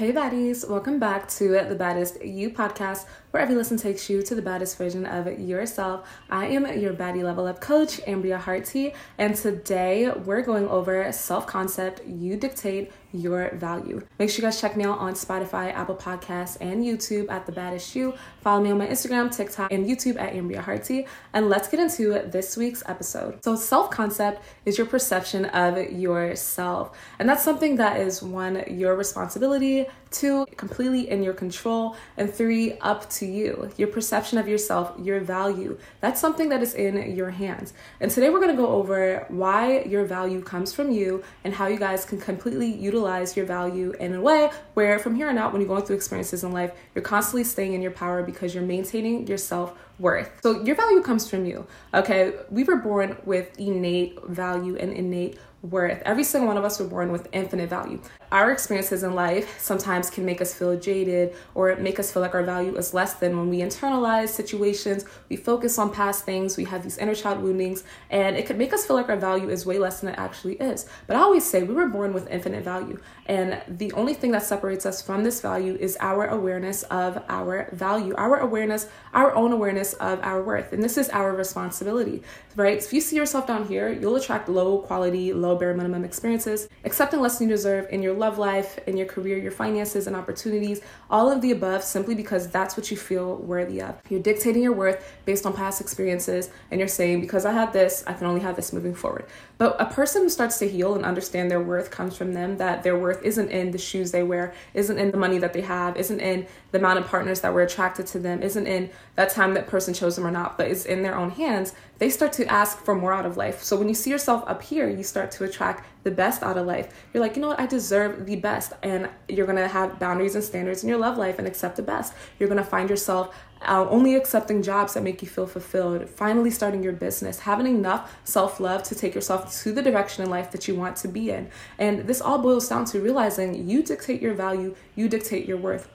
Hey, baddies, welcome back to the Baddest You podcast, where every listen takes you to the baddest version of yourself. I am your baddie level up coach, Ambria Hartie, and today we're going over self concept. You dictate your value. Make sure you guys check me out on Spotify, Apple Podcasts, and YouTube at The Baddest You. Follow me on my Instagram, TikTok, and YouTube at Ambria Hartie. And let's get into this week's episode. So, self concept is your perception of yourself. And that's something that is one, your responsibility, two, completely in your control, and three, up to you. Your perception of yourself, your value. That's something that is in your hands. And today we're gonna go over why your value comes from you and how you guys can completely utilize your value in a way where from here on out, when you're going through experiences in life, you're constantly staying in your power because you're maintaining your self worth. So your value comes from you. Okay, we were born with innate value and innate worth. Every single one of us were born with infinite value. Our experiences in life sometimes can make us feel jaded or make us feel like our value is less than when we internalize situations, we focus on past things, we have these inner child woundings, and it could make us feel like our value is way less than it actually is. But I always say we were born with infinite value, and the only thing that separates us from this value is our awareness of our value, our awareness, our own awareness of our worth. And this is our responsibility, right? If you see yourself down here, you'll attract low quality, low bare minimum experiences, accepting less than you deserve in your love life, in your career, your finances, and opportunities, all of the above simply because that's what you feel worthy of. You're dictating your worth based on past experiences, and you're saying, because I had this, I can only have this moving forward. But a person who starts to heal and understand their worth comes from them, that their worth isn't in the shoes they wear, isn't in the money that they have, isn't in the amount of partners that were attracted to them, isn't in that time that person chose them or not, but is in their own hands, they start to ask for more out of life. So when you see yourself up here, you start to attract the best out of life. You're like, you know what, I deserve the best. And you're gonna have boundaries and standards in your love life and accept the best. You're gonna find yourself uh, only accepting jobs that make you feel fulfilled, finally starting your business, having enough self love to take yourself to the direction in life that you want to be in. And this all boils down to realizing you dictate your value, you dictate your worth.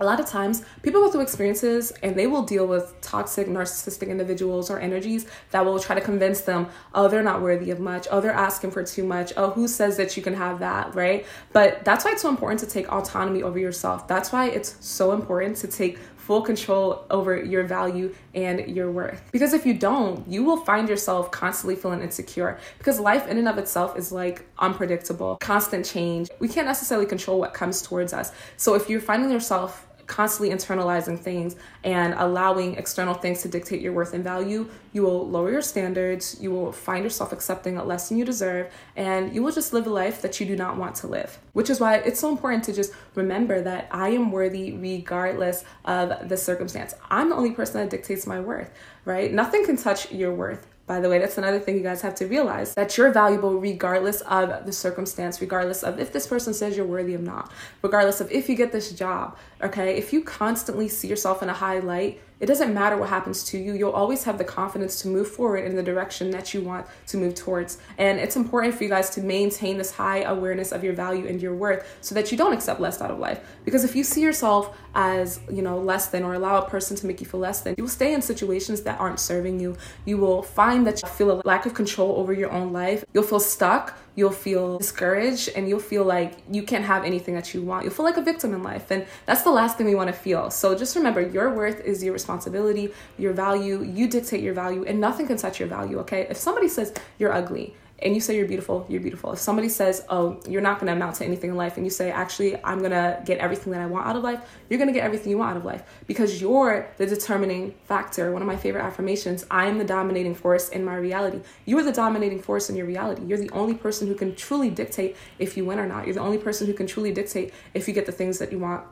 A lot of times people go through experiences and they will deal with toxic narcissistic individuals or energies that will try to convince them oh they're not worthy of much. Oh they're asking for too much. Oh who says that you can have that? Right? But that's why it's so important to take autonomy over yourself. That's why it's so important to take full control over your value and your worth. Because if you don't, you will find yourself constantly feeling insecure because life in and of itself is like unpredictable, constant change. We can't necessarily control what comes towards us. So if you're finding yourself constantly internalizing things and allowing external things to dictate your worth and value, you will lower your standards, you will find yourself accepting less than you deserve, and you will just live a life that you do not want to live. Which is why it's so important to just remember that I am worthy regardless of the circumstance. I'm the only person that dictates my worth, right? Nothing can touch your worth. By the way, that's another thing you guys have to realize that you're valuable regardless of the circumstance, regardless of if this person says you're worthy or not, regardless of if you get this job. Okay, if you constantly see yourself in a high light, it doesn't matter what happens to you. You'll always have the confidence to move forward in the direction that you want to move towards. And it's important for you guys to maintain this high awareness of your value and your worth so that you don't accept less out of life. Because if you see yourself as, you know, less than or allow a person to make you feel less than, you will stay in situations that aren't serving you. You will find that you feel a lack of control over your own life. You'll feel stuck you'll feel discouraged and you'll feel like you can't have anything that you want. You'll feel like a victim in life. And that's the last thing we want to feel. So just remember your worth is your responsibility, your value. You dictate your value, and nothing can touch your value, okay? If somebody says you're ugly, and you say you're beautiful, you're beautiful. If somebody says, oh, you're not gonna amount to anything in life, and you say, actually, I'm gonna get everything that I want out of life, you're gonna get everything you want out of life because you're the determining factor. One of my favorite affirmations I am the dominating force in my reality. You are the dominating force in your reality. You're the only person who can truly dictate if you win or not. You're the only person who can truly dictate if you get the things that you want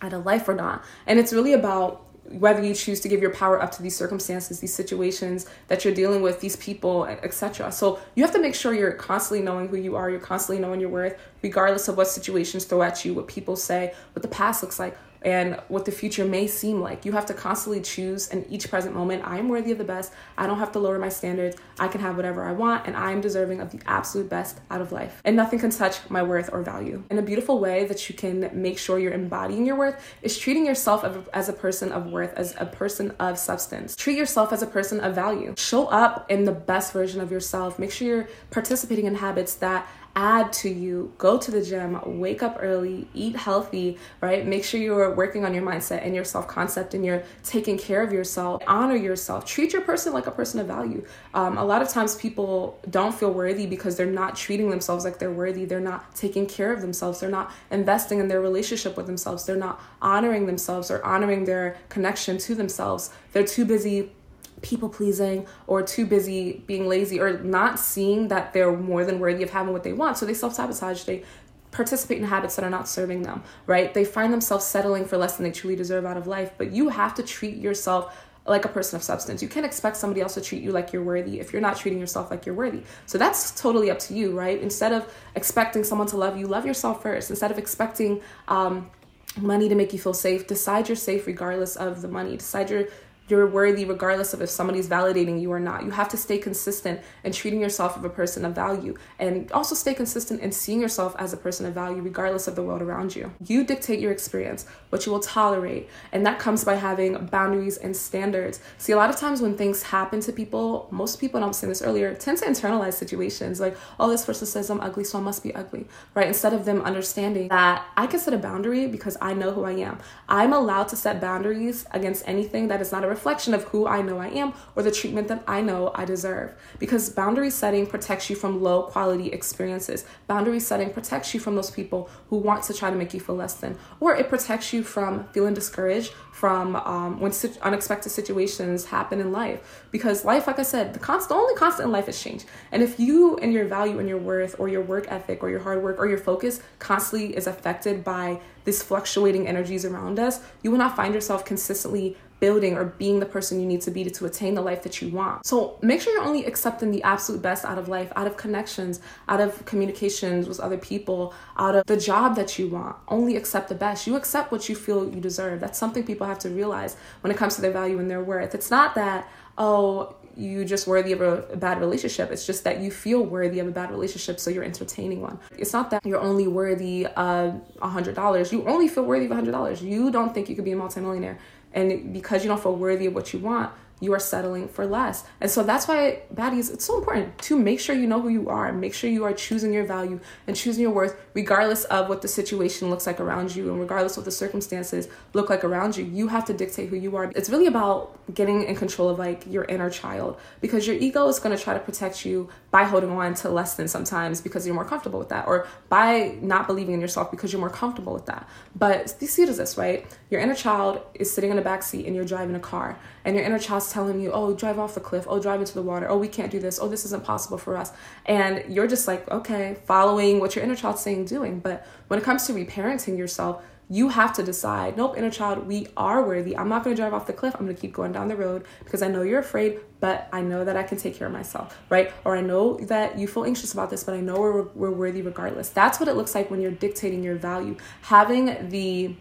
out of life or not. And it's really about whether you choose to give your power up to these circumstances, these situations that you're dealing with, these people, etc. So you have to make sure you're constantly knowing who you are, you're constantly knowing your worth, regardless of what situations throw at you, what people say, what the past looks like and what the future may seem like. You have to constantly choose in each present moment I am worthy of the best. I don't have to lower my standards. I can have whatever I want, and I am deserving of the absolute best out of life. And nothing can touch my worth or value. And a beautiful way that you can make sure you're embodying your worth is treating yourself as a person of worth, as a person of substance. Treat yourself as a person of value. Show up in the best version of yourself. Make sure you're participating in habits that add to you. Go to the gym, wake up early, eat healthy, right? Make sure you're working on your mindset and your self concept and you're taking care of yourself. Honor yourself. Treat your person like a person of value. Um, a lot of times people don't feel worthy because they're not treating themselves like they're worthy. They're not taking care of themselves. They're not investing in their relationship with themselves. They're not honoring themselves or honoring their connection to themselves. They're too busy people pleasing or too busy being lazy or not seeing that they're more than worthy of having what they want. So they self sabotage. They participate in habits that are not serving them, right? They find themselves settling for less than they truly deserve out of life. But you have to treat yourself like a person of substance. You can't expect somebody else to treat you like you're worthy if you're not treating yourself like you're worthy. So that's totally up to you, right? Instead of expecting someone to love you, love yourself first. Instead of expecting um, money to make you feel safe, decide you're safe regardless of the money. Decide you're you're worthy regardless of if somebody's validating you or not. You have to stay consistent in treating yourself as a person of value and also stay consistent in seeing yourself as a person of value regardless of the world around you. You dictate your experience, what you will tolerate, and that comes by having boundaries and standards. See, a lot of times when things happen to people, most people, and I was saying this earlier, tend to internalize situations like, oh, this person says I'm ugly, so I must be ugly, right? Instead of them understanding that I can set a boundary because I know who I am. I'm allowed to set boundaries against anything that is not a reflection of who I know I am or the treatment that I know I deserve. Because boundary setting protects you from low quality experiences. Boundary setting protects you from those people who want to try to make you feel less than, or it protects you from feeling discouraged from um, when unexpected situations happen in life. Because life, like I said, the, const- the only constant in life is change. And if you and your value and your worth or your work ethic or your hard work or your focus constantly is affected by these fluctuating energies around us, you will not find yourself consistently building or being the person you need to be to, to attain the life that you want. So make sure you're only accepting the absolute best out of life, out of connections, out of communications with other people, out of the job that you want. Only accept the best. You accept what you feel you deserve. That's something people have to realize when it comes to their value and their worth. It's not that, oh, you just worthy of a, a, bad relationship. It's just that you feel worthy of a bad relationship, so you're entertaining one. It's not that you're only worthy of a hundred dollars. You only feel worthy of a hundred dollars. You don't think you could be a multimillionaire. And because you don't feel worthy of what you want, you are settling for less. And so that's why, baddies, it's so important to make sure you know who you are, make sure you are choosing your value and choosing your worth, regardless of what the situation looks like around you and regardless of what the circumstances look like around you. You have to dictate who you are. It's really about getting in control of like your inner child because your ego is going to try to protect you by holding on to less than sometimes because you're more comfortable with that, or by not believing in yourself because you're more comfortable with that. But see it as this, right? Your inner child is sitting in the back seat and you're driving a car, and your inner child's telling you, oh, drive off the cliff, oh, drive into the water, oh, we can't do this, oh, this isn't possible for us. And you're just like, okay, following what your inner child's saying, doing. But when it comes to reparenting yourself, you have to decide nope inner child we are worthy. I'm not going to drive off the cliff. I'm going to keep going down the road because i know you're afraid but i know that i can take care of myself right? Or i know that you feel anxious about this but i know we're, we're worthy regardless. That's what it looks like when you're dictating your value. Having the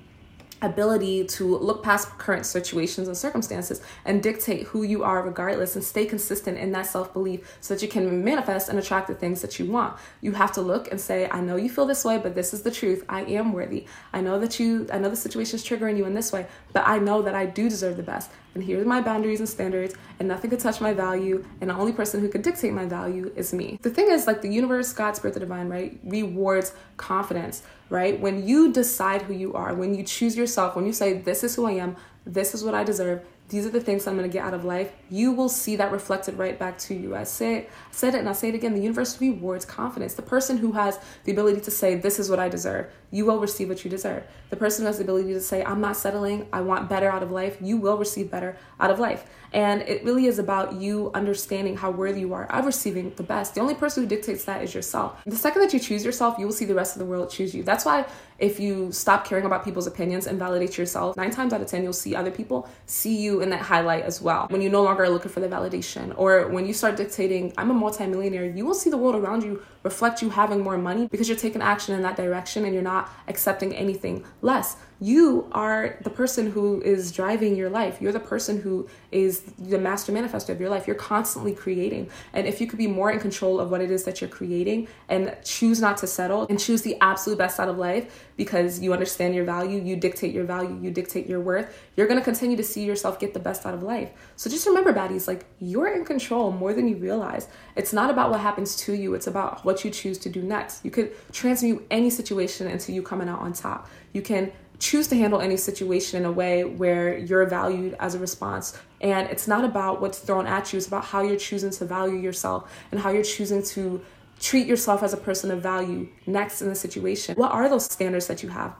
ability to look past current situations and circumstances and dictate who you are regardless and stay consistent in that self-belief so that you can manifest and attract the things that you want. You have to look and say i know you feel this way but this is the truth. I am worthy. I know that you i know the situation is triggering you in this way but i know that i do deserve the best and here's my boundaries and standards and nothing could touch my value and the only person who could dictate my value is me the thing is like the universe god spirit the divine right rewards confidence right? When you decide who you are, when you choose yourself, when you say, This is who I am, this is what I deserve, these are the things I'm going to get out of life, you will see that reflected right back to you. I say, I said it and I'll say it again. The universe rewards confidence. The person who has the ability to say, This is what I deserve, you will receive what you deserve. The person who has the ability to say, I'm not settling, I want better out of life, you will receive better out of life. And it really is about you understanding how worthy you are of receiving the best. The only person who dictates that is yourself. The second that you choose yourself, you will see the rest of the world choose you. That's why if you stop caring about people's opinions and validate yourself, nine times out of 10, you'll see other people see you in that highlight as well. When you no longer are looking for the validation, or when you start dictating, I'm a multimillionaire, you will see the world around you reflect you having more money because you're taking action in that direction and you're not accepting anything less. You are the person who is driving your life. You're the person who is the master manifesto of your life. You're constantly creating. And if you could be more in control of what it is that you're creating and choose not to settle and choose the absolute best out of life because you understand your value, you dictate your value, you dictate your worth, you're going to continue to see yourself get the best out of life. So just remember, baddies, like you're in control more than you realize. It's not about what happens to you, it's about what you choose to do next. You could transmute any situation into you coming out on top. You can choose to handle any situation in a way where you're valued as a response. And it's not about what's thrown at you, it's about how you're choosing to value yourself and how you're choosing to treat yourself as a person of value next in the situation. What are those standards that you have?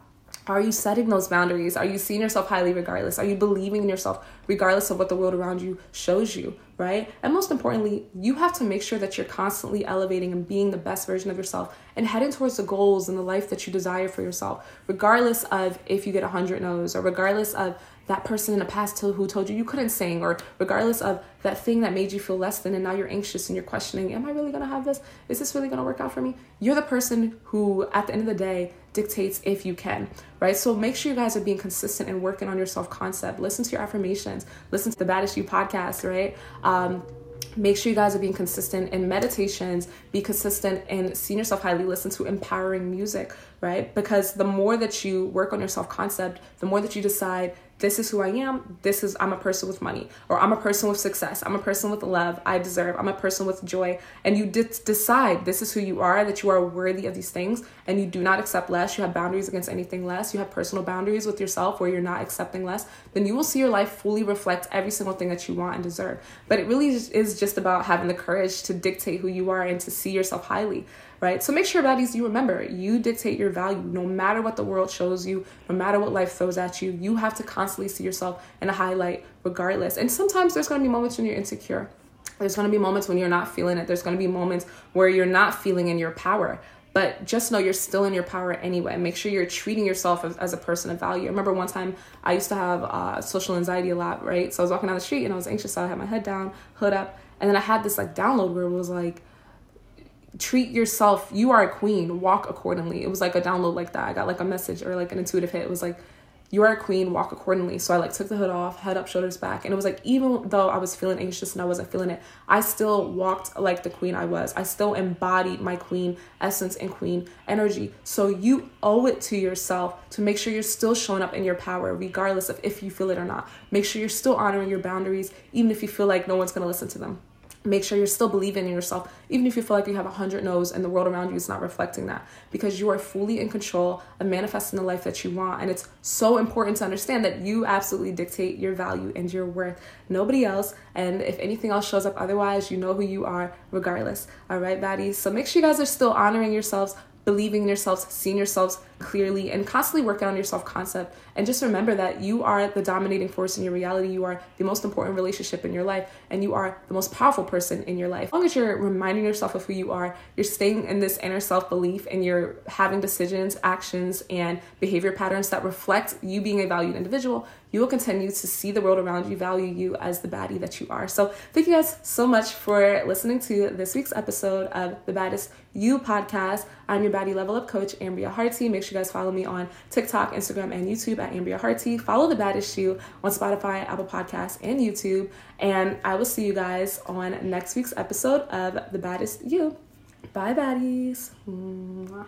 Are you setting those boundaries? Are you seeing yourself highly regardless? Are you believing in yourself regardless of what the world around you shows you, right? And most importantly, you have to make sure that you're constantly elevating and being the best version of yourself and heading towards the goals and the life that you desire for yourself, regardless of if you get 100 no's or regardless of that person in the past who told you you couldn't sing, or regardless of that thing that made you feel less than, and now you're anxious and you're questioning, Am I really gonna have this? Is this really gonna work out for me? You're the person who, at the end of the day, dictates if you can, right? So make sure you guys are being consistent and working on your self concept. Listen to your listen to the Baddest You podcast, right? Um, make sure you guys are being consistent in meditations. Be consistent in seeing yourself highly. Listen to empowering music right? Because the more that you work on your self concept the more that you decide this is who I am. This is, I'm a person with money, or I'm a person with success. I'm a person with love I deserve. I'm a person with joy. And you d- decide this is who you are, that you are worthy of these things, and you do not accept less. You have boundaries against anything less. You have personal boundaries with yourself where you're not accepting less. Then you will see your life fully reflect every single thing that you want and deserve. But it really is just about having the courage to dictate who you are and to see yourself highly right? So make sure, buddies, you remember you dictate your value no matter what the world shows you, no matter what life throws at you. You have to constantly see yourself in a highlight regardless. And sometimes there's gonna be moments when you're insecure. There's gonna be moments when you're not feeling it. There's gonna be moments where you're not feeling in your power. But just know you're still in your power anyway. Make sure you're treating yourself as, as a person of value. I remember one time I used to have uh, social anxiety a lot, right? So I was walking down the street and I was anxious, so I had my head down, hood up, and then I had this like download where it was like, treat yourself you are a queen walk accordingly it was like a download like that i got like a message or like an intuitive hit it was like you are a queen walk accordingly. So i like took the hood off head up shoulders back. And it was like even though i was feeling anxious and i wasn't feeling it i still walked like the queen i was. I still embodied my queen essence and queen energy. So you owe it to yourself to make sure you're still showing up in your power regardless of if you feel it or not. Make sure you're still honoring your boundaries even if you feel like no one's to listen to them make sure you're still believing in yourself even if you feel like you have a hundred no's and the world around you is not reflecting that because you are fully in control of manifesting the life that you want. And it's so important to understand that you absolutely dictate your value and your worth. Nobody else. And if anything else shows up otherwise you know who you are regardless. All right baddies? So make sure you guys are still honoring yourselves believing in yourselves, seeing yourselves clearly, and constantly working on your self concept. And just remember that you are the dominating force in your reality. You are the most important relationship in your life, and you are the most powerful person in your life. As long as you're reminding yourself of who you are, you're staying in this inner self belief, and you're having decisions, actions, and behavior patterns that reflect you being a valued individual, you will continue to see the world around you value you as the baddie that you are. So, thank you guys so much for listening to this week's episode of the Baddest You podcast. I'm your baddie level up coach, Ambria Hartie. Make sure you guys follow me on TikTok, Instagram, and YouTube at Ambria Hartie. Follow the Baddest You on Spotify, Apple Podcasts, and YouTube. And I will see you guys on next week's episode of The Baddest You. Bye, baddies. Mwah.